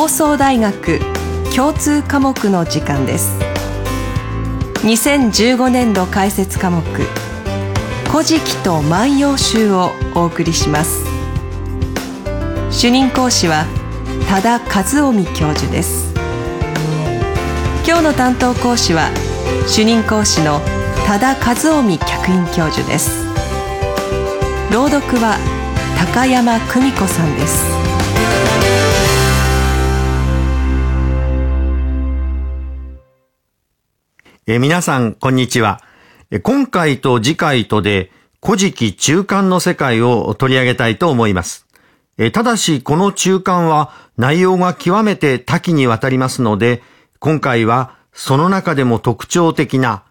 放送大学共通科目の時間です。2015年度開設科目古事記と万葉集をお送りします。主任講師は多田和臣教授です。今日の担当講師は主任講師の多田和臣客員教授です。朗読は高山久美子さんです。え皆さん、こんにちは。今回と次回とで、古事記中間の世界を取り上げたいと思います。えただし、この中間は内容が極めて多岐にわたりますので、今回はその中でも特徴的な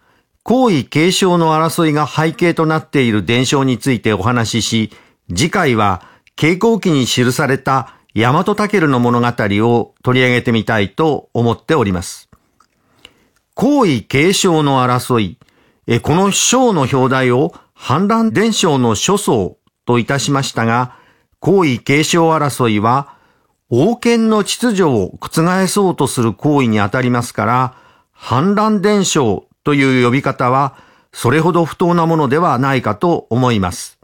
皇位継承の争いが背景となっている伝承についてお話しし、次回は傾向記に記された大和武の物語を取り上げてみたいと思っております。皇位継承の争い、この章の表題を反乱伝承の諸相といたしましたが、皇位継承争いは王権の秩序を覆そうとする行為にあたりますから、反乱伝承という呼び方はそれほど不当なものではないかと思います。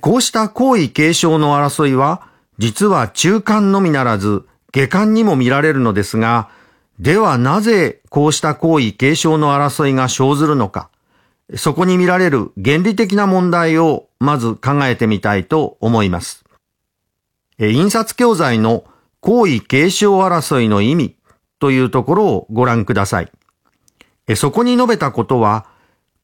こうした皇位継承の争いは、実は中間のみならず下間にも見られるのですが、ではなぜこうした行為継承の争いが生ずるのか、そこに見られる原理的な問題をまず考えてみたいと思います。印刷教材の行為継承争いの意味というところをご覧ください。そこに述べたことは、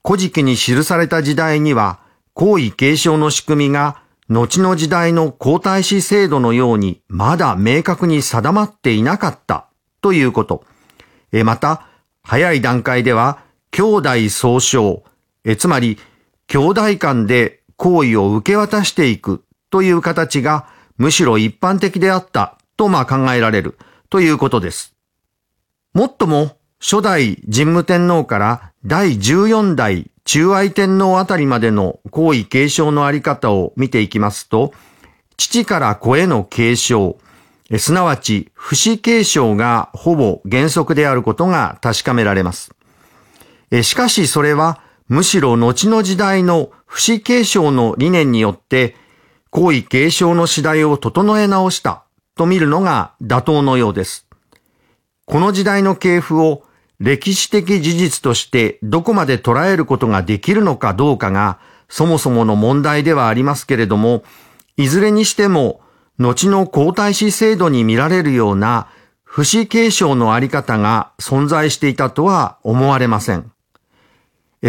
古事記に記された時代には、行為継承の仕組みが後の時代の皇太子制度のようにまだ明確に定まっていなかったということ。また、早い段階では、兄弟総称、つまり、兄弟間で行為を受け渡していくという形がむしろ一般的であったとまあ考えられるということです。もっとも、初代神武天皇から第14代中愛天皇あたりまでの皇位継承のあり方を見ていきますと、父から子への継承、すなわち、不死継承がほぼ原則であることが確かめられます。しかしそれは、むしろ後の時代の不死継承の理念によって、皇位継承の次第を整え直したと見るのが妥当のようです。この時代の系譜を歴史的事実としてどこまで捉えることができるのかどうかがそもそもの問題ではありますけれども、いずれにしても後の皇太子制度に見られるような不死継承のあり方が存在していたとは思われません。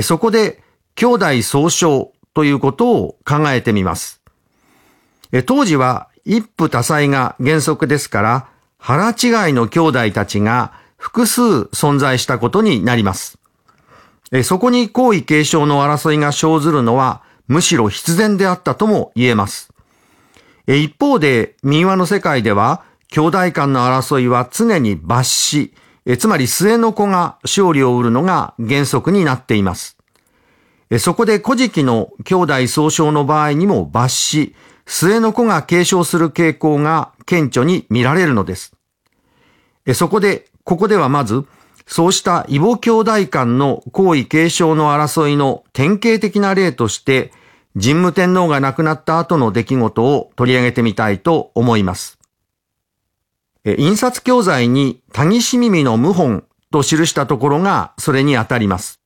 そこで、兄弟総称ということを考えてみます。当時は一夫多妻が原則ですから、腹違いの兄弟たちが複数存在したことになります。そこに皇位継承の争いが生ずるのは、むしろ必然であったとも言えます。一方で民話の世界では兄弟間の争いは常に抜死、つまり末の子が勝利を売るのが原則になっています。そこで古事記の兄弟総称の場合にも抜死、末の子が継承する傾向が顕著に見られるのです。そこで、ここではまず、そうした異母兄弟間の皇位継承の争いの典型的な例として、神武天皇が亡くなった後の出来事を取り上げてみたいと思います。印刷教材にタギシ耳の謀反と記したところがそれにあたります。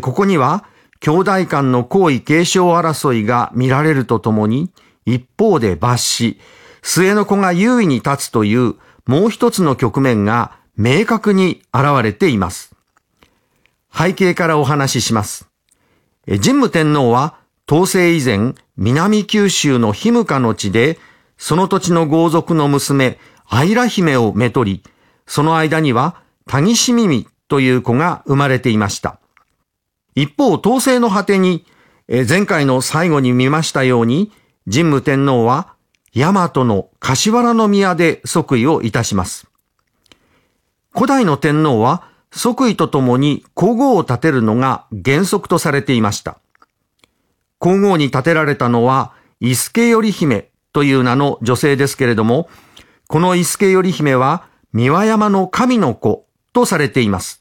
ここには、兄弟間の皇位継承争いが見られるとともに、一方で抜死、末の子が優位に立つというもう一つの局面が明確に現れています。背景からお話しします。神武天皇は統制以前、南九州のヒムカの地で、その土地の豪族の娘、アイラ姫をめとり、その間には、タギシミミという子が生まれていました。一方、統制の果てに、前回の最後に見ましたように、神武天皇は、大和の柏原宮で即位をいたします。古代の天皇は、即位とともに皇后を立てるのが原則とされていました。皇后に建てられたのは、伊助頼姫という名の女性ですけれども、この伊助頼姫は三輪山の神の子とされています。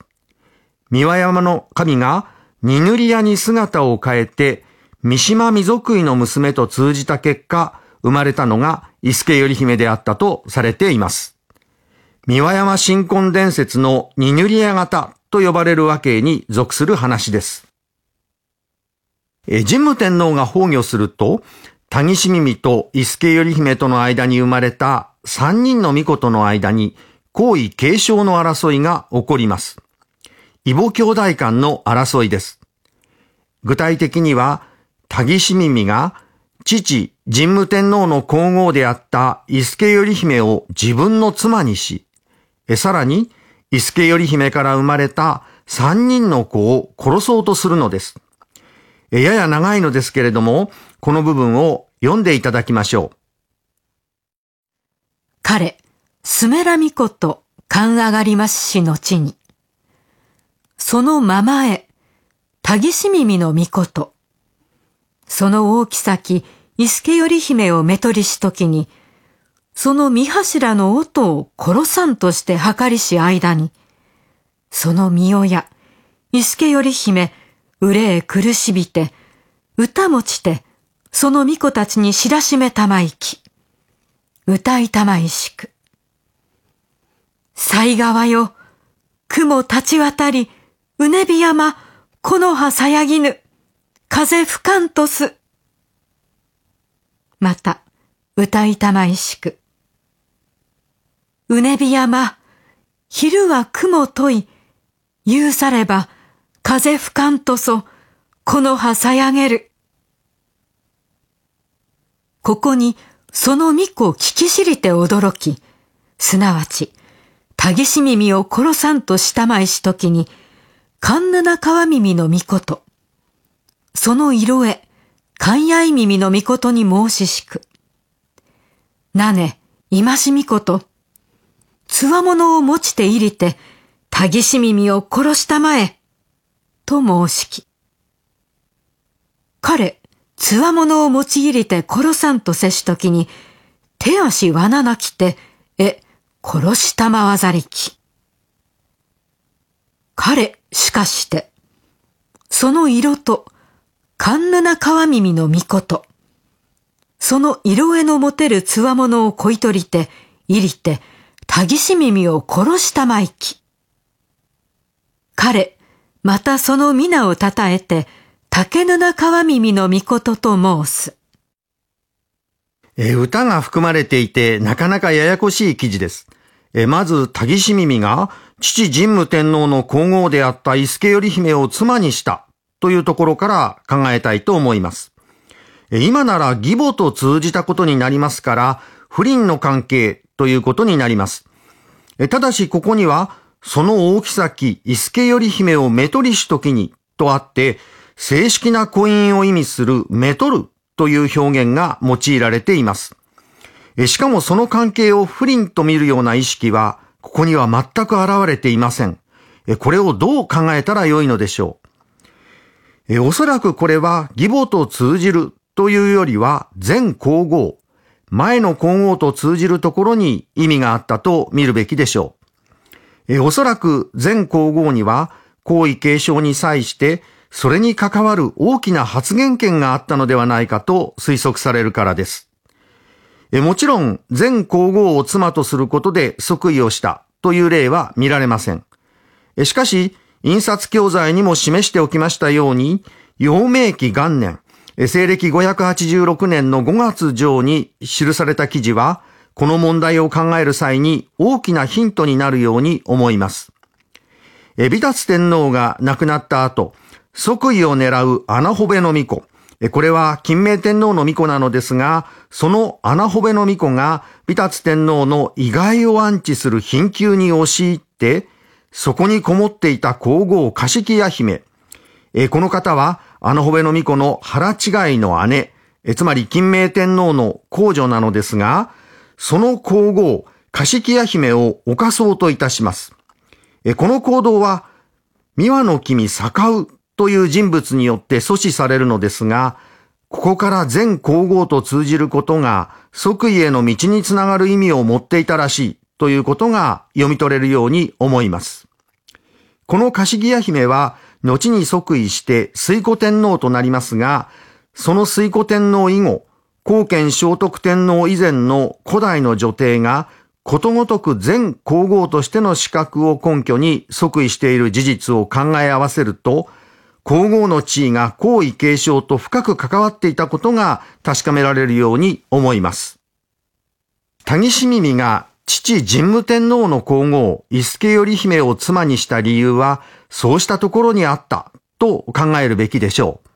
三輪山の神が二塗り屋に姿を変えて三島未族井の娘と通じた結果、生まれたのが伊助頼姫であったとされています。三輪山新婚伝説の二塗り屋型と呼ばれるわけに属する話です。神武天皇が崩御すると、谷義耳と伊助頼姫との間に生まれた三人の御子との間に皇位継承の争いが起こります。異母兄弟間の争いです。具体的には、谷義耳が父、神武天皇の皇后であった伊助頼姫を自分の妻にし、さらに、伊助頼姫から生まれた三人の子を殺そうとするのです。やや長いのですけれども、この部分を読んでいただきましょう。彼、スメラミコと勘上がりますし後に。そのままへ、たぎし耳の御事。その大きさき、伊助頼姫をめとりしときに、その御柱の音を殺さんとして計りし間に、その御親、伊助頼姫、憂え苦しびて、歌もちて、その御子たちに知らしめたまいき、歌いたまいしく。西川よ、雲立ち渡り、うねび山、木の葉さやぎぬ、風吹かんとす。また、歌いたまいしく。うねび山、昼は雲問い、言うされば、風吹かんとそ、この葉さやげる。ここに、その巫女を聞き知りて驚き、すなわち、たぎし耳を殺さんとしたまいしときに、かんぬな川耳の巫女と、その色へ、かんやい耳の巫女とに申ししく。なね、今し巫女と、つわものを持ちて入りて、たぎし耳を殺したまえ、と申しき。彼、つわものを持ち入りて殺さんとせしときに、手足わななきて、え、殺したまわざりき。彼、しかして、その色と、かんぬな川耳の御こと、その色絵の持てるつわものをこいとりて、入りて、たぎし耳を殺したまいき。彼、またその皆をたたえて、竹布川耳の御事と申す。え歌が含まれていて、なかなかややこしい記事です。えまず、たぎし耳が、父神武天皇の皇后であった伊助頼姫を妻にしたというところから考えたいと思います。え今なら義母と通じたことになりますから、不倫の関係ということになります。えただし、ここには、その大きさき、伊助頼姫をめとりしときに、とあって、正式な婚姻を意味するめとるという表現が用いられています。しかもその関係を不倫と見るような意識は、ここには全く現れていません。これをどう考えたらよいのでしょう。おそらくこれは義母と通じるというよりは前皇后、前の皇后と通じるところに意味があったと見るべきでしょう。えおそらく前皇后には皇位継承に際してそれに関わる大きな発言権があったのではないかと推測されるからです。えもちろん前皇后を妻とすることで即位をしたという例は見られません。えしかし、印刷教材にも示しておきましたように、陽明期元年、西暦586年の5月上に記された記事は、この問題を考える際に大きなヒントになるように思います。エビタツ天皇が亡くなった後、即位を狙う穴ホベの巫女。これは金明天皇の巫女なのですが、その穴ホベの巫女が、ビタツ天皇の意外を安置する貧窮に押し入って、そこにこもっていた皇后カシキヤ姫。この方は、穴ホベの巫女の腹違いの姉、つまり金明天皇の皇女なのですが、その皇后、カシキヤ姫を犯そうといたします。この行動は、三輪の君坂うという人物によって阻止されるのですが、ここから全皇后と通じることが即位への道につながる意味を持っていたらしいということが読み取れるように思います。このカシギヤ姫は後に即位して水古天皇となりますが、その水古天皇以後、皇権聖徳天皇以前の古代の女帝がことごとく全皇后としての資格を根拠に即位している事実を考え合わせると、皇后の地位が皇位継承と深く関わっていたことが確かめられるように思います。田岸耳が父神武天皇の皇后、伊助頼姫を妻にした理由は、そうしたところにあったと考えるべきでしょう。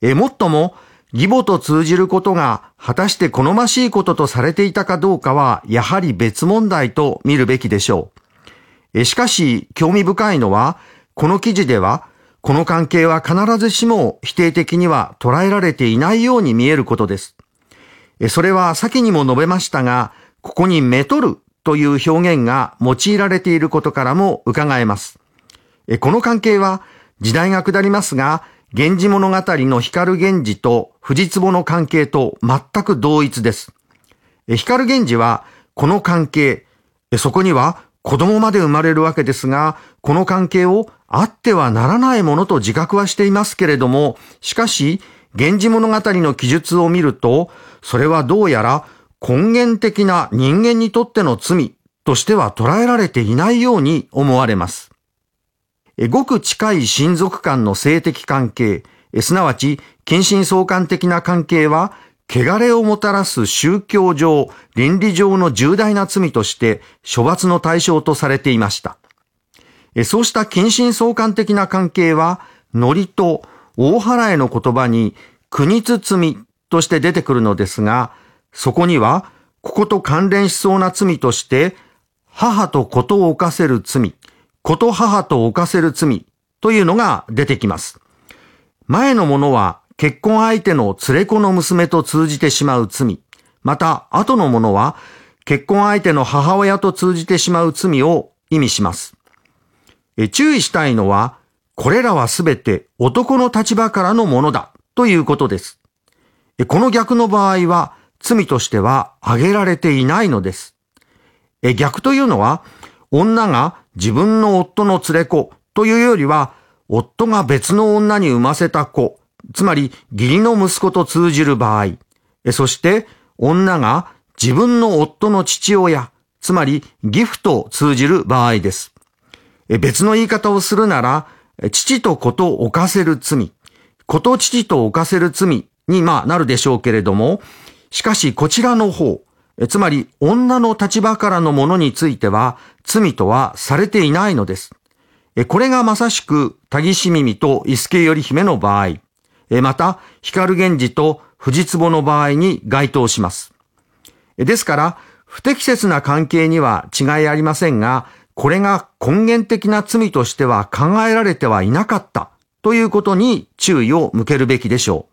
え、もっとも、義母と通じることが果たして好ましいこととされていたかどうかはやはり別問題と見るべきでしょう。しかし興味深いのはこの記事ではこの関係は必ずしも否定的には捉えられていないように見えることです。それは先にも述べましたがここにめとるという表現が用いられていることからも伺えます。この関係は時代が下りますが源氏物語の光源氏と藤壺の関係と全く同一です。光源氏はこの関係、そこには子供まで生まれるわけですが、この関係をあってはならないものと自覚はしていますけれども、しかし、源氏物語の記述を見ると、それはどうやら根源的な人間にとっての罪としては捉えられていないように思われます。ごく近い親族間の性的関係、すなわち近親相関的な関係は、汚れをもたらす宗教上、倫理上の重大な罪として処罰の対象とされていました。そうした近親相関的な関係は、ノリと大払いの言葉に国包みとして出てくるのですが、そこには、ここと関連しそうな罪として、母と子とを犯せる罪、子と母と犯せる罪というのが出てきます。前のものは結婚相手の連れ子の娘と通じてしまう罪。また、後のものは結婚相手の母親と通じてしまう罪を意味します。え注意したいのは、これらはすべて男の立場からのものだということです。この逆の場合は罪としては挙げられていないのです。逆というのは、女が自分の夫の連れ子というよりは、夫が別の女に産ませた子、つまり義理の息子と通じる場合、そして女が自分の夫の父親、つまりギフと通じる場合です。別の言い方をするなら、父と子と犯せる罪、子と父と犯せる罪にまあなるでしょうけれども、しかしこちらの方、つまり女の立場からのものについては罪とはされていないのです。これがまさしくタギシミミと伊助頼姫の場合、また光源氏と藤壺の場合に該当します。ですから、不適切な関係には違いありませんが、これが根源的な罪としては考えられてはいなかったということに注意を向けるべきでしょ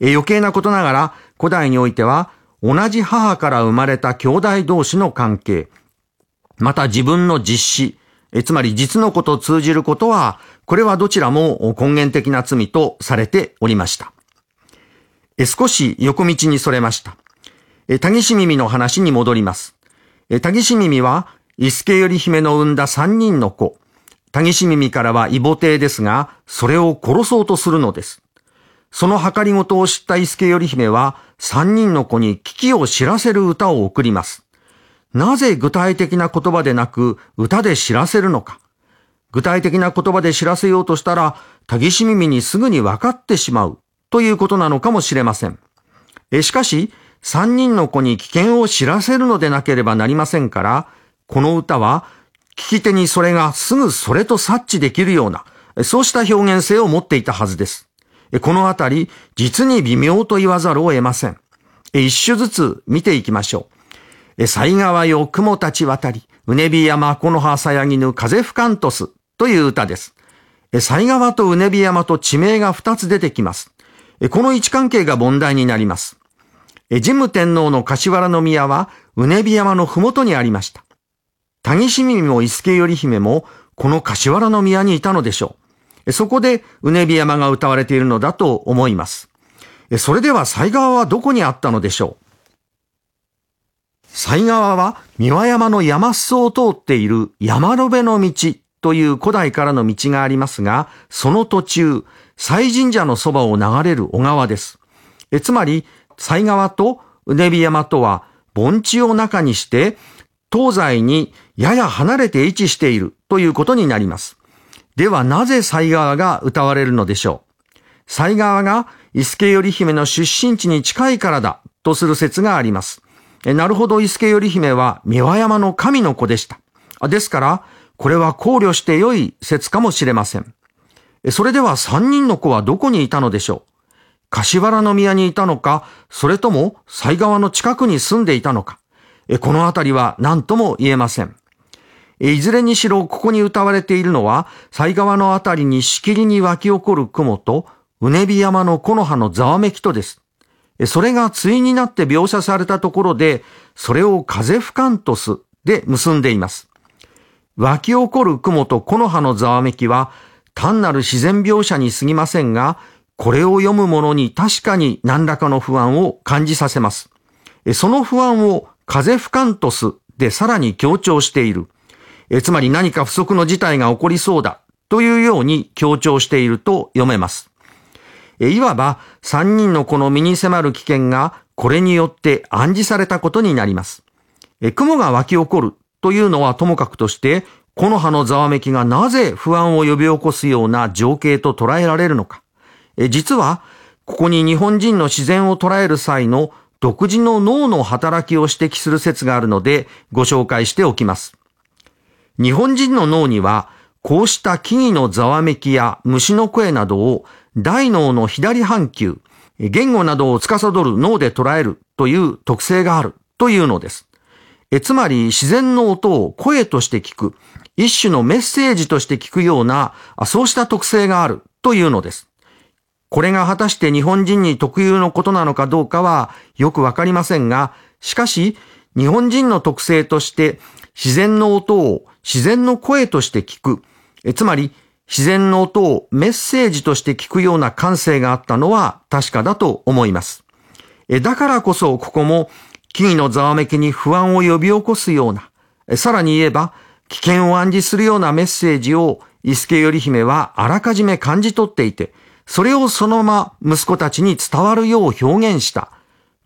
う。余計なことながら、古代においては同じ母から生まれた兄弟同士の関係、また自分の実施子、つまり実の子と通じることは、これはどちらも根源的な罪とされておりました。少し横道にそれました。タギシミミの話に戻ります。タギシミミは、イスケより姫の産んだ三人の子。タギシミミからは異母帝ですが、それを殺そうとするのです。その計りごとを知った伊助頼姫は、三人の子に危機を知らせる歌を送ります。なぜ具体的な言葉でなく歌で知らせるのか。具体的な言葉で知らせようとしたら、たぎし耳にすぐに分かってしまうということなのかもしれません。えしかし、三人の子に危険を知らせるのでなければなりませんから、この歌は、聞き手にそれがすぐそれと察知できるような、そうした表現性を持っていたはずです。このあたり、実に微妙と言わざるを得ません。一種ずつ見ていきましょう。西川よ雲立ち渡り、うねび山この葉さやぎぬ風吹かんとすという歌です。西川とうねび山と地名が二つ出てきます。この位置関係が問題になります。神武天皇の柏原宮はうねび山のふもとにありました。谷市民も伊助頼姫もこの柏原宮にいたのでしょう。そこで、うねび山が歌われているのだと思います。それでは西川はどこにあったのでしょう西川は三輪山の山裾を通っている山の辺の道という古代からの道がありますが、その途中、西神社のそばを流れる小川です。えつまり、西川とうねび山とは盆地を中にして、東西にやや離れて位置しているということになります。ではなぜ西川が歌われるのでしょう？西川が伊助頼姫の出身地に近いからだとする説があります。なるほど伊助頼姫は三輪山の神の子でした。ですから、これは考慮して良い説かもしれません。それでは三人の子はどこにいたのでしょう？柏原の宮にいたのか、それとも西川の近くに住んでいたのか？このあたりは何とも言えません。いずれにしろここに歌われているのは、西川のあたりにしきりに湧き起こる雲と、うねび山の木の葉のざわめきとです。それが対になって描写されたところで、それを風フカントスで結んでいます。湧き起こる雲と木の葉のざわめきは、単なる自然描写に過ぎませんが、これを読む者に確かに何らかの不安を感じさせます。その不安を風フカントスでさらに強調している。つまり何か不測の事態が起こりそうだというように強調していると読めます。いわば三人の子の身に迫る危険がこれによって暗示されたことになります。雲が湧き起こるというのはともかくとして、木の葉のざわめきがなぜ不安を呼び起こすような情景と捉えられるのか。実は、ここに日本人の自然を捉える際の独自の脳の働きを指摘する説があるのでご紹介しておきます。日本人の脳には、こうした木々のざわめきや虫の声などを大脳の左半球、言語などを司る脳で捉えるという特性があるというのです。えつまり自然の音を声として聞く、一種のメッセージとして聞くような、そうした特性があるというのです。これが果たして日本人に特有のことなのかどうかはよくわかりませんが、しかし日本人の特性として自然の音を自然の声として聞く、えつまり自然の音をメッセージとして聞くような感性があったのは確かだと思います。だからこそここも木々のざわめきに不安を呼び起こすような、さらに言えば危険を暗示するようなメッセージを伊助頼姫はあらかじめ感じ取っていて、それをそのまま息子たちに伝わるよう表現した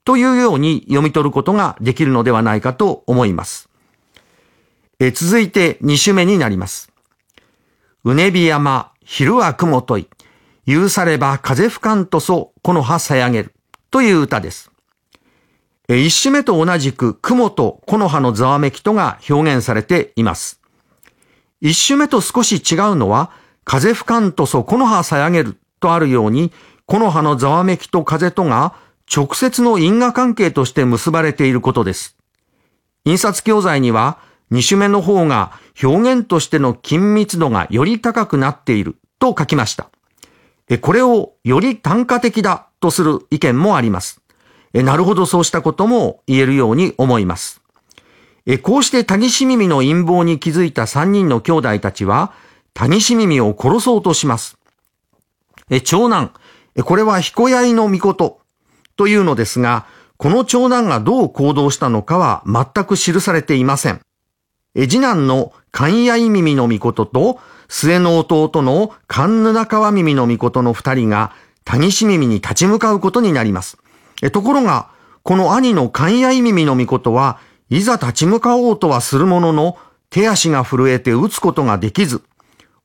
というように読み取ることができるのではないかと思います。え続いて2種目になります。うねび山、昼は雲とい、許されば風吹かんとそ、この葉さやげる、という歌です。一首目と同じく雲と木の葉のざわめきとが表現されています。一首目と少し違うのは、風吹かんとそこの葉さやげるとあるように、木の葉のざわめきと風とが直接の因果関係として結ばれていることです。印刷教材には、二種目の方が表現としての緊密度がより高くなっていると書きました。これをより単価的だとする意見もあります。なるほどそうしたことも言えるように思います。こうしてタギシミミの陰謀に気づいた三人の兄弟たちは、タギシミミを殺そうとします。長男、これは彦谷の御事というのですが、この長男がどう行動したのかは全く記されていません。次男の関谷耳の御事と、末の弟の神布川耳の御事の二人が、谷し耳に立ち向かうことになります。ところが、この兄の関谷耳の御事は、いざ立ち向かおうとはするものの、手足が震えて撃つことができず、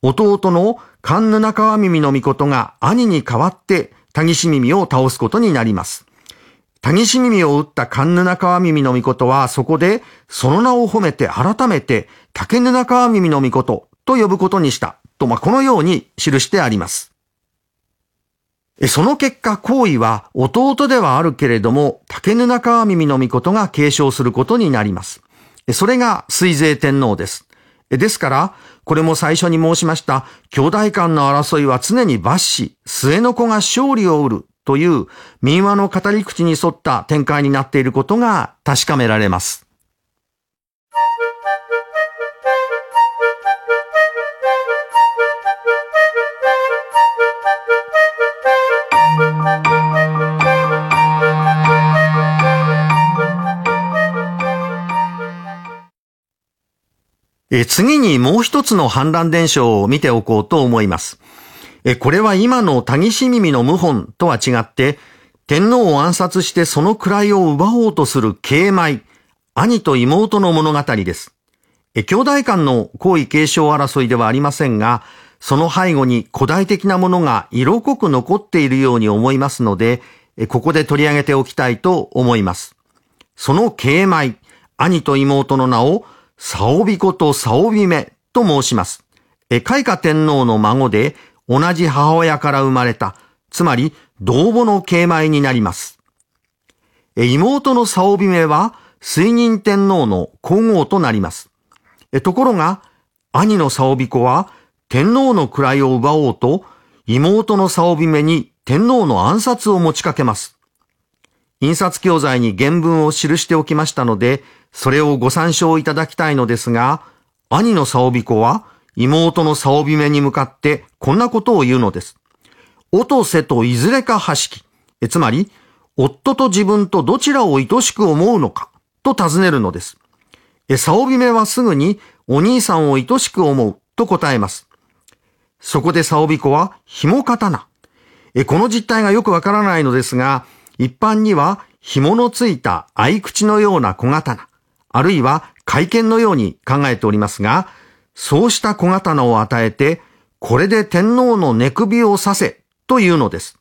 弟の神布川耳の御事が兄に代わって、谷し耳を倒すことになります。谷し耳を打った神布川耳の御事は、そこで、その名を褒めて改めて、竹布川耳の御事と呼ぶことにした。と、まあ、このように記してあります。その結果、行為は弟ではあるけれども、竹布川耳の御事が継承することになります。それが水税天皇です。ですから、これも最初に申しました、兄弟間の争いは常に抜死、末の子が勝利を得るという民話の語り口に沿った展開になっていることが確かめられます。え次にもう一つの反乱伝承を見ておこうと思います。これは今のタギシ耳の謀反とは違って、天皇を暗殺してその位を奪おうとする慶米、兄と妹の物語です。兄弟間の皇位継承争いではありませんが、その背後に古代的なものが色濃く残っているように思いますので、ここで取り上げておきたいと思います。その慶米、兄と妹の名を、沙帯子と沙帯目と申します。開花天皇の孫で、同じ母親から生まれた、つまり同母の慶米になります。妹の沙帯目は、水仁天皇の皇后となります。ところが、兄の沙帯子は、天皇の位を奪おうと、妹の沙帯目に天皇の暗殺を持ちかけます。印刷教材に原文を記しておきましたので、それをご参照いただきたいのですが、兄の沙帯子は妹の沙帯目に向かってこんなことを言うのです。おとせといずれかはしき。つまり、夫と自分とどちらを愛しく思うのか、と尋ねるのです。沙帯目はすぐにお兄さんを愛しく思う、と答えます。そこで沙帯子は紐刀。えこの実態がよくわからないのですが、一般には紐のついた合口のような小刀、あるいは会見のように考えておりますが、そうした小刀を与えて、これで天皇の寝首を刺せというのです。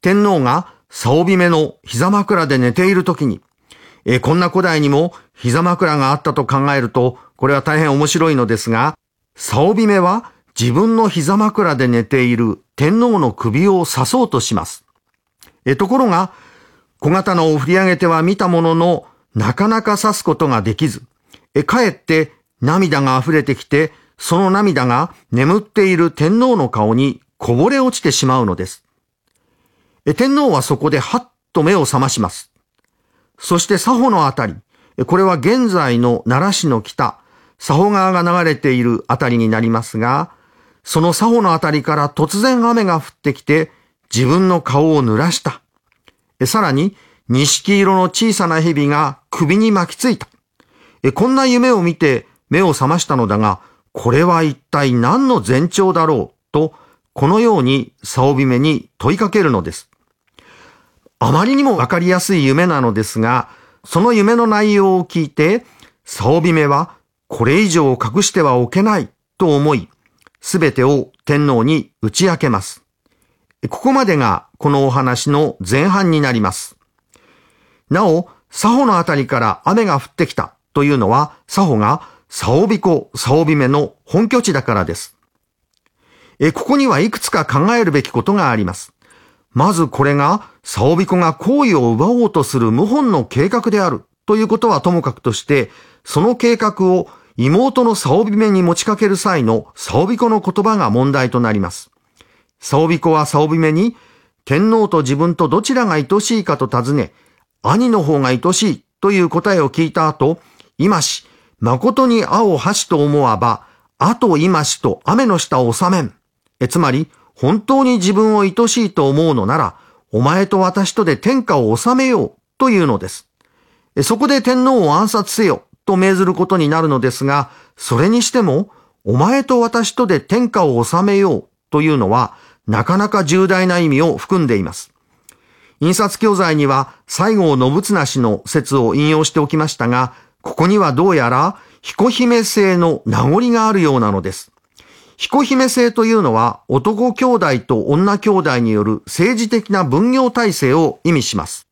天皇が竿帯目の膝枕で寝ている時に、えこんな古代にも膝枕があったと考えると、これは大変面白いのですが、竿帯目は自分の膝枕で寝ている天皇の首を刺そうとします。えところが、小刀を振り上げては見たものの、なかなか刺すことができず、えかえって涙が溢れてきて、その涙が眠っている天皇の顔にこぼれ落ちてしまうのです。天皇はそこではっと目を覚まします。そして佐保のあたり、これは現在の奈良市の北、佐保川が流れているあたりになりますが、その佐保のあたりから突然雨が降ってきて、自分の顔を濡らした。さらに、錦色の小さな蛇が首に巻きついた。こんな夢を見て目を覚ましたのだが、これは一体何の前兆だろうと、このように沙帯目に問いかけるのです。あまりにもわかりやすい夢なのですが、その夢の内容を聞いて、沙帯目はこれ以上隠してはおけないと思い、すべてを天皇に打ち明けます。ここまでがこのお話の前半になります。なお、サホのあたりから雨が降ってきたというのは、サホがサオビコ、サオビメの本拠地だからです。え、ここにはいくつか考えるべきことがあります。まずこれが、サオビコが行為を奪おうとする謀反の計画であるということはともかくとして、その計画を妹のサオビメに持ちかける際のサオビコの言葉が問題となります。沙帯子は沙帯目に、天皇と自分とどちらが愛しいかと尋ね、兄の方が愛しいという答えを聞いた後、今し、誠に青橋と思わば、あと今しと雨の下を収めん。え、つまり、本当に自分を愛しいと思うのなら、お前と私とで天下を治めようというのです。そこで天皇を暗殺せよと命ずることになるのですが、それにしても、お前と私とで天下を治めようというのは、なかなか重大な意味を含んでいます。印刷教材には西郷信綱氏の説を引用しておきましたが、ここにはどうやら彦姫制の名残があるようなのです。彦姫制というのは男兄弟と女兄弟による政治的な分業体制を意味します。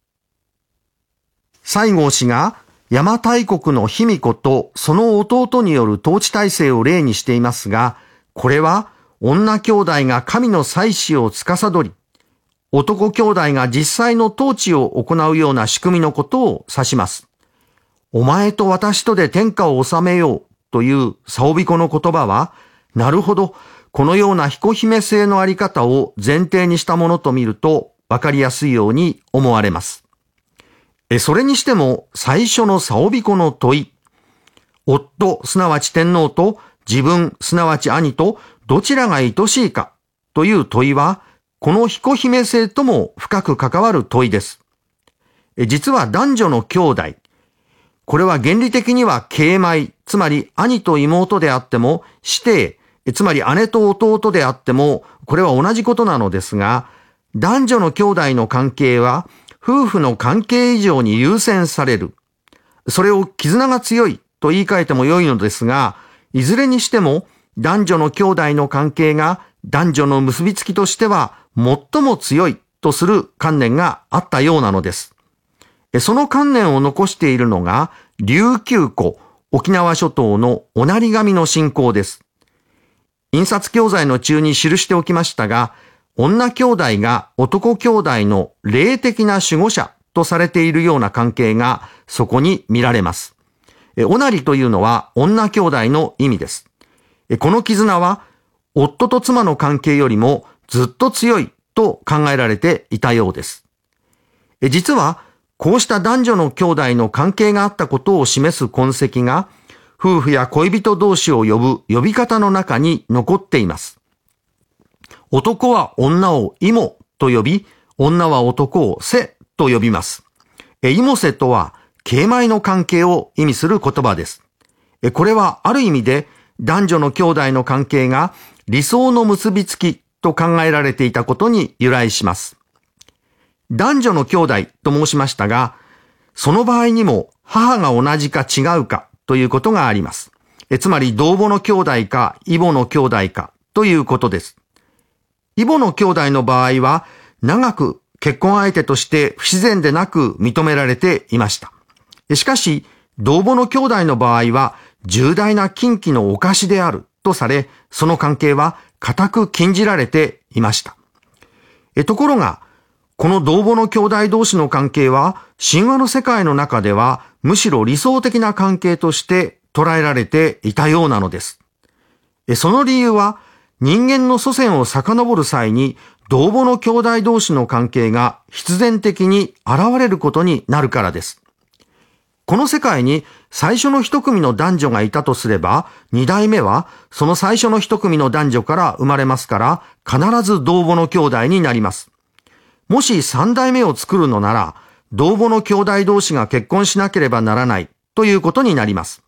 西郷氏が邪馬台国の卑弥呼とその弟による統治体制を例にしていますが、これは女兄弟が神の祭祀を司り、男兄弟が実際の統治を行うような仕組みのことを指します。お前と私とで天下を治めようという沙帯子の言葉は、なるほど、このような彦姫制のあり方を前提にしたものと見ると分かりやすいように思われます。えそれにしても最初の沙帯子の問い、夫、すなわち天皇と自分、すなわち兄とどちらが愛しいかという問いは、この彦姫性とも深く関わる問いです。実は男女の兄弟、これは原理的には敬米、つまり兄と妹であっても、指定、つまり姉と弟であっても、これは同じことなのですが、男女の兄弟の関係は、夫婦の関係以上に優先される。それを絆が強いと言い換えても良いのですが、いずれにしても男女の兄弟の関係が男女の結びつきとしては最も強いとする観念があったようなのです。その観念を残しているのが琉球湖、沖縄諸島のおなり神の信仰です。印刷教材の中に記しておきましたが、女兄弟が男兄弟の霊的な守護者とされているような関係がそこに見られます。おなりというのは女兄弟の意味です。この絆は夫と妻の関係よりもずっと強いと考えられていたようです。実はこうした男女の兄弟の関係があったことを示す痕跡が夫婦や恋人同士を呼ぶ呼び方の中に残っています。男は女を妹と呼び、女は男をせと呼びます。妹せとは、敬米の関係を意味する言葉です。これはある意味で男女の兄弟の関係が理想の結びつきと考えられていたことに由来します。男女の兄弟と申しましたが、その場合にも母が同じか違うかということがあります。えつまり同母の兄弟か異母の兄弟かということです。異母の兄弟の場合は長く結婚相手として不自然でなく認められていました。しかし、同母の兄弟の場合は重大な禁忌の犯しであるとされ、その関係は固く禁じられていました。ところが、この同母の兄弟同士の関係は、神話の世界の中では、むしろ理想的な関係として捉えられていたようなのです。その理由は、人間の祖先を遡る際に、同母の兄弟同士の関係が必然的に現れることになるからです。この世界に最初の一組の男女がいたとすれば、二代目はその最初の一組の男女から生まれますから、必ず同母の兄弟になります。もし三代目を作るのなら、同母の兄弟同士が結婚しなければならないということになります。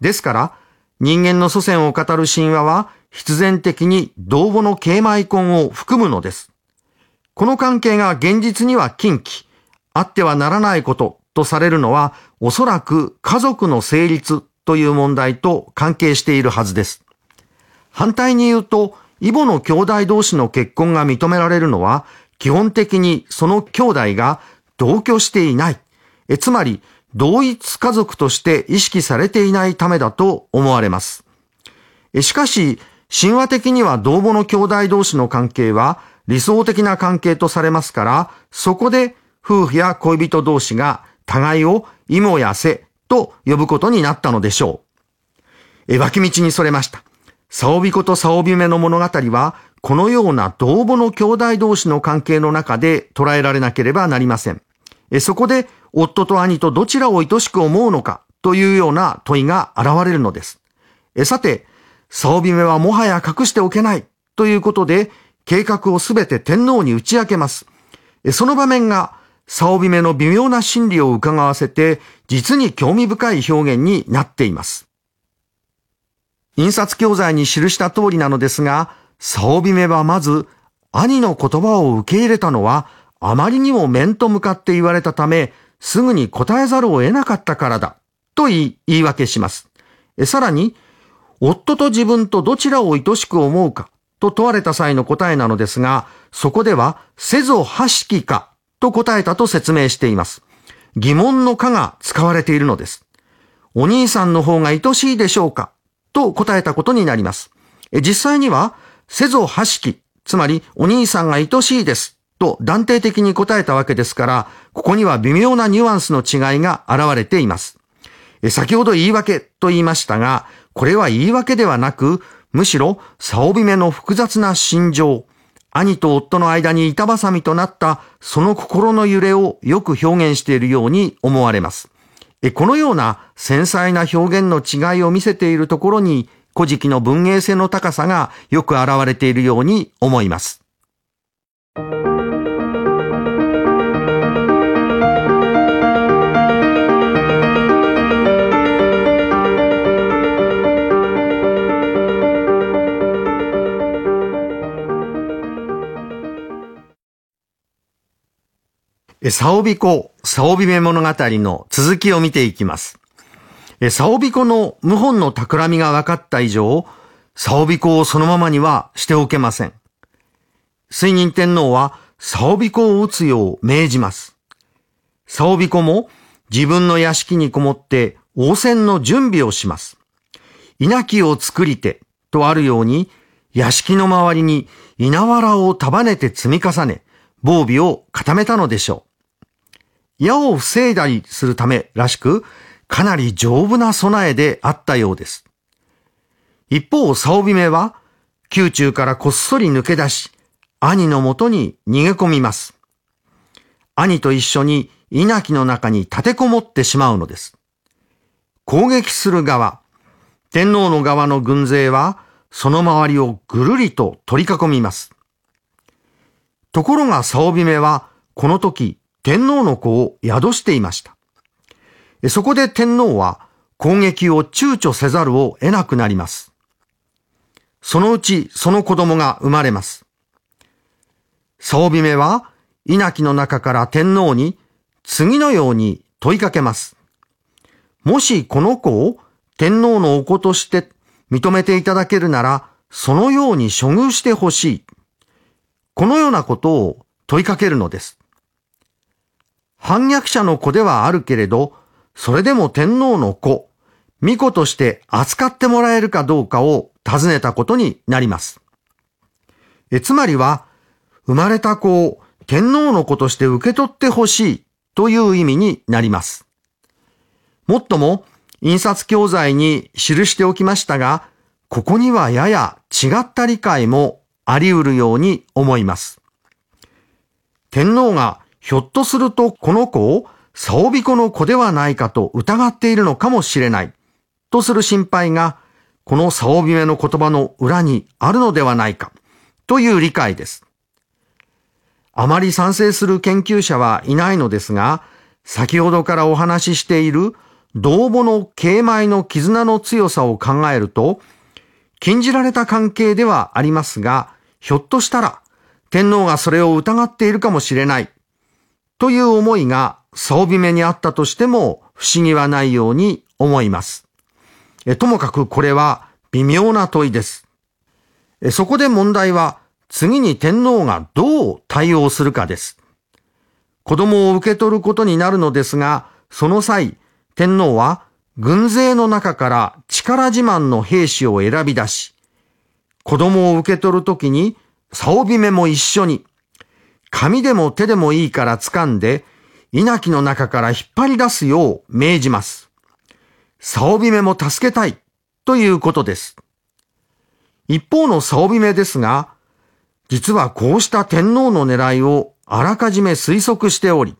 ですから、人間の祖先を語る神話は必然的に同母の慶米婚を含むのです。この関係が現実には禁忌、あってはならないこととされるのは、おそらく家族の成立という問題と関係しているはずです。反対に言うと、異母の兄弟同士の結婚が認められるのは、基本的にその兄弟が同居していない。えつまり、同一家族として意識されていないためだと思われます。しかし、神話的には同母の兄弟同士の関係は理想的な関係とされますから、そこで夫婦や恋人同士が互いを芋やせと呼ぶことになったのでしょう。え、脇道にそれました。サオビコとサオビメの物語は、このような同母の兄弟同士の関係の中で捉えられなければなりません。そこで、夫と兄とどちらを愛しく思うのかというような問いが現れるのです。さて、サオビメはもはや隠しておけないということで、計画をすべて天皇に打ち明けます。その場面がサオビメの微妙な心理を伺わせて、実に興味深い表現になっています。印刷教材に記した通りなのですが、サオビメはまず、兄の言葉を受け入れたのは、あまりにも面と向かって言われたため、すぐに答えざるを得なかったからだ、と言い、言い訳します。さらに、夫と自分とどちらを愛しく思うか、と問われた際の答えなのですが、そこでは、せぞはしきか、と答えたと説明しています。疑問のかが使われているのです。お兄さんの方が愛しいでしょうかと答えたことになります。実際には、せぞはしき、つまりお兄さんが愛しいですと断定的に答えたわけですから、ここには微妙なニュアンスの違いが現れています。先ほど言い訳と言いましたが、これは言い訳ではなく、むしろ、サオビメの複雑な心情、兄と夫の間に板挟みとなったその心の揺れをよく表現しているように思われます。このような繊細な表現の違いを見せているところに、古事記の文芸性の高さがよく現れているように思います。サオビコ、サオビメ物語の続きを見ていきます。サオビコの謀反の企みが分かった以上、サオビコをそのままにはしておけません。水仁天皇はサオビコを撃つよう命じます。サオビコも自分の屋敷にこもって応戦の準備をします。稲木を作りてとあるように屋敷の周りに稲わらを束ねて積み重ね、防備を固めたのでしょう。矢を防いだりするためらしく、かなり丈夫な備えであったようです。一方、サオビメは、宮中からこっそり抜け出し、兄のもとに逃げ込みます。兄と一緒に稲木の中に立てこもってしまうのです。攻撃する側、天皇の側の軍勢は、その周りをぐるりと取り囲みます。ところがサオビメは、この時、天皇の子を宿していました。そこで天皇は攻撃を躊躇せざるを得なくなります。そのうちその子供が生まれます。サオビメは稲木の中から天皇に次のように問いかけます。もしこの子を天皇のお子として認めていただけるなら、そのように処遇してほしい。このようなことを問いかけるのです。反逆者の子ではあるけれど、それでも天皇の子、巫女として扱ってもらえるかどうかを尋ねたことになります。えつまりは、生まれた子を天皇の子として受け取ってほしいという意味になります。もっとも、印刷教材に記しておきましたが、ここにはやや違った理解もあり得るように思います。天皇がひょっとするとこの子をサオビコの子ではないかと疑っているのかもしれないとする心配がこのサオビメの言葉の裏にあるのではないかという理解です。あまり賛成する研究者はいないのですが、先ほどからお話ししている同母の慶米の絆の強さを考えると、禁じられた関係ではありますが、ひょっとしたら天皇がそれを疑っているかもしれないという思いが装備目にあったとしても不思議はないように思います。えともかくこれは微妙な問いです。えそこで問題は次に天皇がどう対応するかです。子供を受け取ることになるのですが、その際、天皇は軍勢の中から力自慢の兵士を選び出し、子供を受け取るときに、竿びめも一緒に、紙でも手でもいいから掴んで、稲木の中から引っ張り出すよう命じます。竿びめも助けたい、ということです。一方の竿びめですが、実はこうした天皇の狙いをあらかじめ推測しており、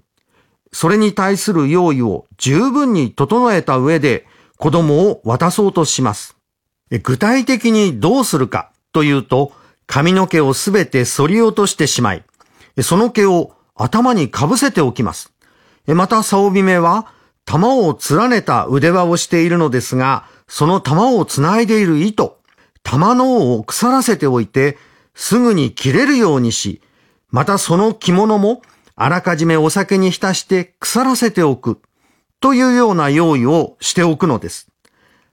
それに対する用意を十分に整えた上で子供を渡そうとします。具体的にどうするかというと、髪の毛をすべて反り落としてしまい、その毛を頭にかぶせておきます。また、竿びめは、玉を連ねた腕輪をしているのですが、その玉をつないでいる糸、玉の尾を腐らせておいて、すぐに切れるようにし、またその着物もあらかじめお酒に浸して腐らせておくというような用意をしておくのです。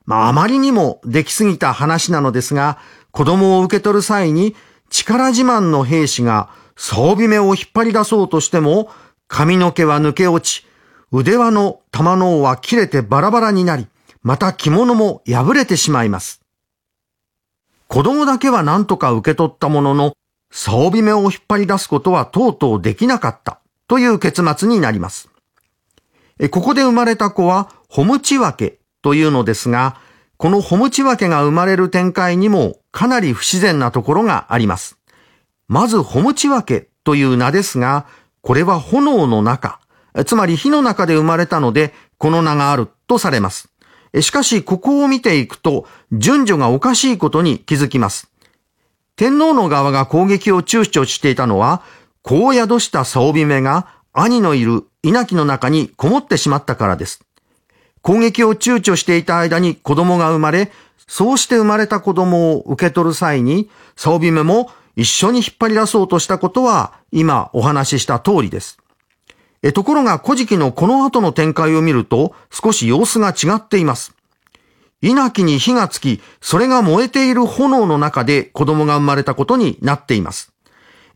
まああまりにもできすぎた話なのですが、子供を受け取る際に力自慢の兵士が装備目を引っ張り出そうとしても髪の毛は抜け落ち、腕輪の玉の尾は切れてバラバラになり、また着物も破れてしまいます。子供だけは何とか受け取ったものの、装備目を引っ張り出すことはとうとうできなかったという結末になります。ここで生まれた子は、ホムチワケというのですが、このホムチワケが生まれる展開にもかなり不自然なところがあります。まず、ホムチワケという名ですが、これは炎の中、つまり火の中で生まれたので、この名があるとされます。しかし、ここを見ていくと、順序がおかしいことに気づきます。天皇の側が攻撃を躊躇していたのは、子を宿したサオビメが兄のいる稲木の中にこもってしまったからです。攻撃を躊躇していた間に子供が生まれ、そうして生まれた子供を受け取る際に、サオビメも一緒に引っ張り出そうとしたことは、今お話しした通りです。えところが古事記のこの後の展開を見ると少し様子が違っています。稲木に火がつき、それが燃えている炎の中で子供が生まれたことになっています。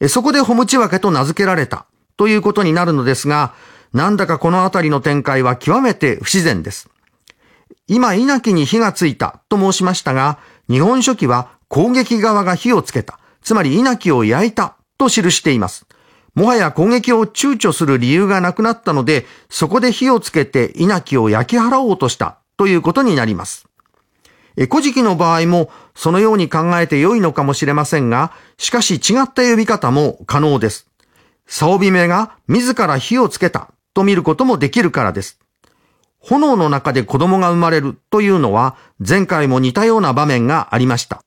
そこでホムチワケと名付けられたということになるのですが、なんだかこのあたりの展開は極めて不自然です。今、稲木に火がついたと申しましたが、日本書紀は攻撃側が火をつけた、つまり稲木を焼いたと記しています。もはや攻撃を躊躇する理由がなくなったので、そこで火をつけて稲木を焼き払おうとしたということになります。え古事記の場合もそのように考えて良いのかもしれませんが、しかし違った呼び方も可能です。サオビメが自ら火をつけたと見ることもできるからです。炎の中で子供が生まれるというのは前回も似たような場面がありました。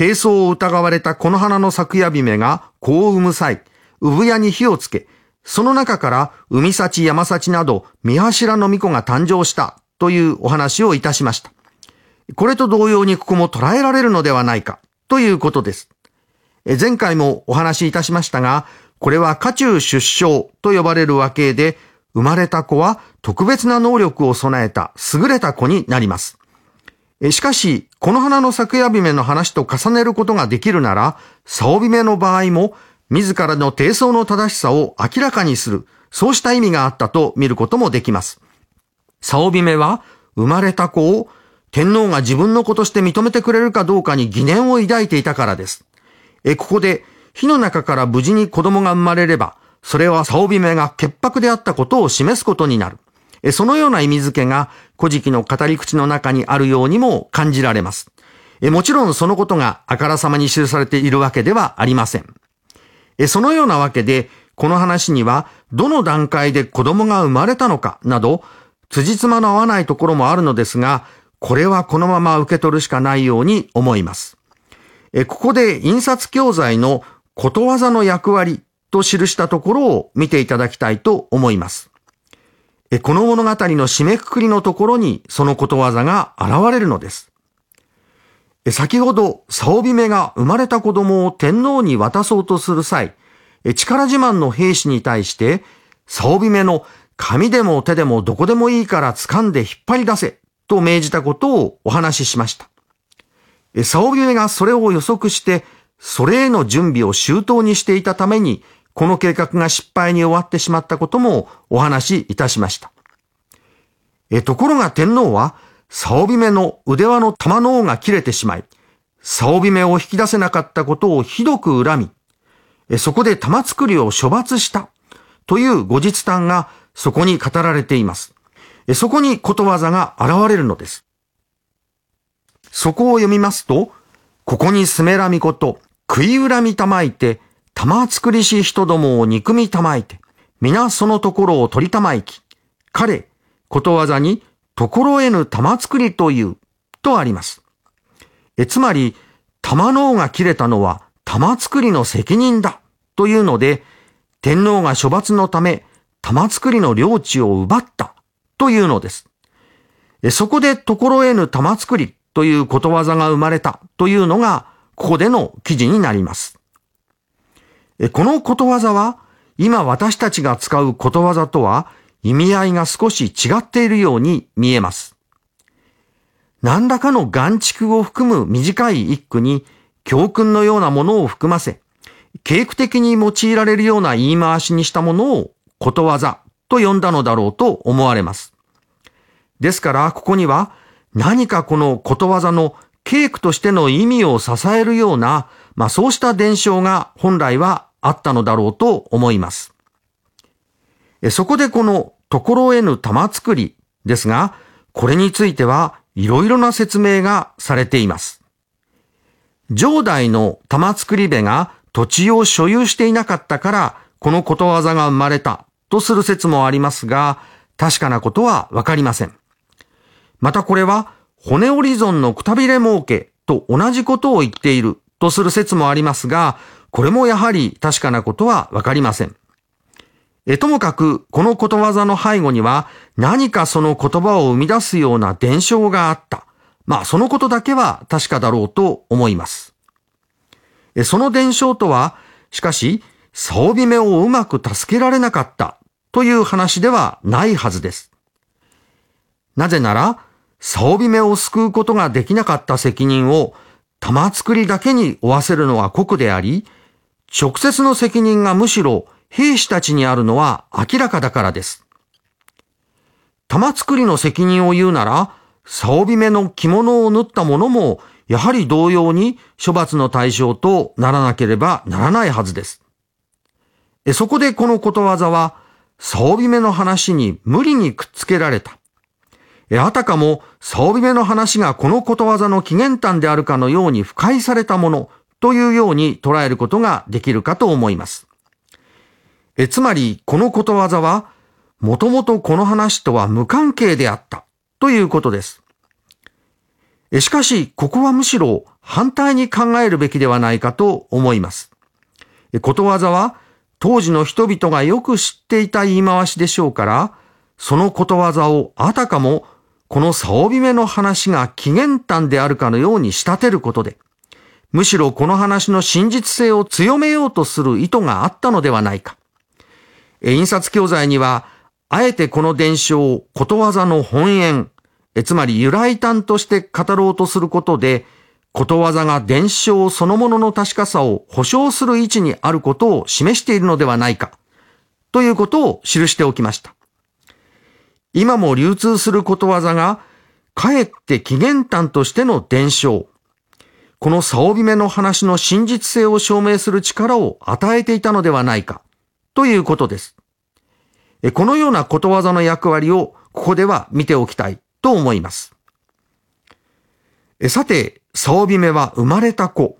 低層を疑われたこの花の咲夜姫が子を産む際、産屋に火をつけ、その中から海幸山幸など三柱の巫女が誕生したというお話をいたしました。これと同様にここも捉えられるのではないかということです。前回もお話しいたしましたが、これは家中出生と呼ばれる和形で、生まれた子は特別な能力を備えた優れた子になります。しかし、この花の咲夜姫の話と重ねることができるなら、竿姫の場合も、自らの低層の正しさを明らかにする、そうした意味があったと見ることもできます。竿姫は、生まれた子を天皇が自分の子として認めてくれるかどうかに疑念を抱いていたからです。え、ここで、火の中から無事に子供が生まれれば、それは竿姫が潔白であったことを示すことになる。そのような意味付けが、古事記の語り口の中にあるようにも感じられます。もちろんそのことがあからさまに記されているわけではありません。そのようなわけで、この話には、どの段階で子供が生まれたのかなど、辻褄の合わないところもあるのですが、これはこのまま受け取るしかないように思います。ここで印刷教材のことわざの役割と記したところを見ていただきたいと思います。この物語の締めくくりのところにそのことわざが現れるのです。先ほど、サオビメが生まれた子供を天皇に渡そうとする際、力自慢の兵士に対して、サオビメの紙でも手でもどこでもいいから掴んで引っ張り出せと命じたことをお話ししました。サオビメがそれを予測して、それへの準備を周到にしていたために、この計画が失敗に終わってしまったこともお話しいたしました。えところが天皇は、サオビメの腕輪の玉の尾が切れてしまい、サオビメを引き出せなかったことをひどく恨み、そこで玉作りを処罰したという後日談がそこに語られています。そこにことわざが現れるのです。そこを読みますと、ここにすめらみこと、食い恨みたまいて、玉作りし人どもを憎みたまいて、皆そのところを取りたまいき、彼、ことわざに、ところへぬ玉作りという、とあります。え、つまり、玉の尾が切れたのは玉作りの責任だ、というので、天皇が処罰のため、玉作りの領地を奪った、というのです。そこでところへぬ玉作りということわざが生まれたというのが、ここでの記事になります。このことわざは、今私たちが使うことわざとは意味合いが少し違っているように見えます。何らかの眼蓄を含む短い一句に教訓のようなものを含ませ、計句的に用いられるような言い回しにしたものをことわざと呼んだのだろうと思われます。ですから、ここには何かこのことわざの稽古としての意味を支えるような、まあそうした伝承が本来はあったのだろうと思います。そこでこのところへぬ玉作りですが、これについてはいろいろな説明がされています。上代の玉作り部が土地を所有していなかったから、このことわざが生まれたとする説もありますが、確かなことはわかりません。またこれは骨折り損のくたびれ儲けと同じことを言っているとする説もありますが、これもやはり確かなことはわかりません。え、ともかく、このことわざの背後には何かその言葉を生み出すような伝承があった。まあ、そのことだけは確かだろうと思います。え、その伝承とは、しかし、竿姫をうまく助けられなかったという話ではないはずです。なぜなら、サオビメを救うことができなかった責任を玉作りだけに負わせるのは酷であり、直接の責任がむしろ兵士たちにあるのは明らかだからです。玉作りの責任を言うなら、サオビメの着物を縫った者も、やはり同様に処罰の対象とならなければならないはずです。そこでこのことわざは、サオビメの話に無理にくっつけられた。あたかも、サオビメの話がこのことわざの起源端であるかのように不快されたものというように捉えることができるかと思います。えつまり、このことわざは、もともとこの話とは無関係であったということです。しかし、ここはむしろ反対に考えるべきではないかと思います。ことわざは、当時の人々がよく知っていた言い回しでしょうから、そのことわざをあたかも、このサオビメの話が起源端であるかのように仕立てることで、むしろこの話の真実性を強めようとする意図があったのではないか。印刷教材には、あえてこの伝承をことわざの本縁、つまり由来端として語ろうとすることで、ことわざが伝承そのものの確かさを保証する位置にあることを示しているのではないか、ということを記しておきました。今も流通することわざが、かえって起源端としての伝承、このサオビメの話の真実性を証明する力を与えていたのではないか、ということです。このようなことわざの役割をここでは見ておきたいと思います。さて、サオビメは生まれた子。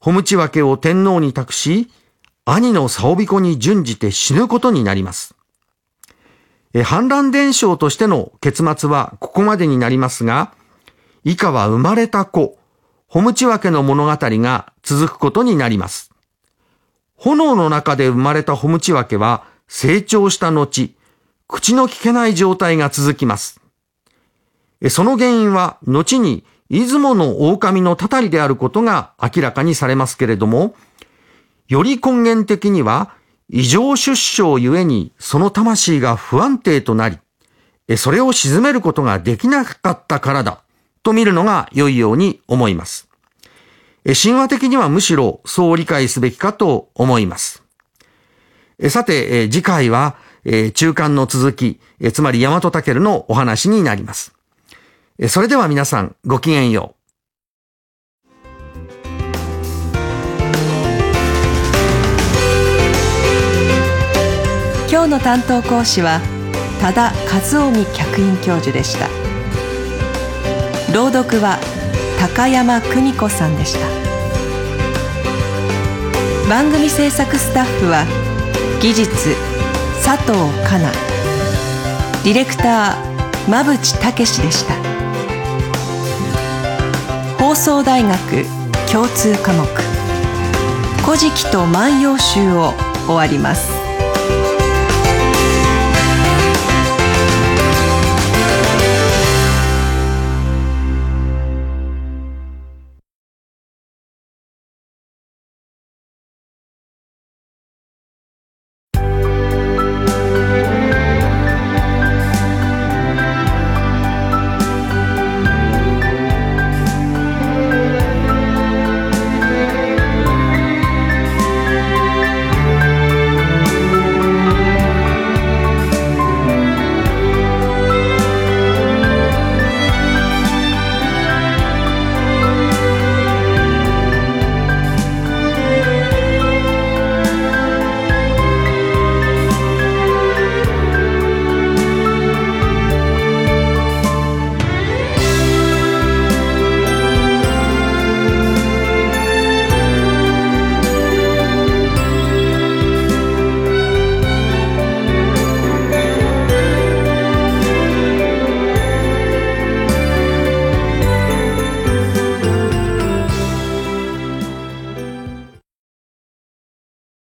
ホムチワケを天皇に託し、兄のサオビコに準じて死ぬことになります。反乱伝承としての結末はここまでになりますが、以下は生まれた子、ホムチワケの物語が続くことになります。炎の中で生まれたホムチワケは成長した後、口の聞けない状態が続きます。その原因は後に出雲の狼のたたりであることが明らかにされますけれども、より根源的には異常出生ゆえにその魂が不安定となり、それを沈めることができなかったからだと見るのが良いように思います。神話的にはむしろそう理解すべきかと思います。さて、次回は中間の続き、つまり大和武のお話になります。それでは皆さんごきげんよう。今日の担当講師は多田和臣客員教授でした朗読は高山久美子さんでした。番組制作スタッフは技術佐藤かなディレクター馬淵武でした。放送大学共通科目「古事記と万葉集」を終わります。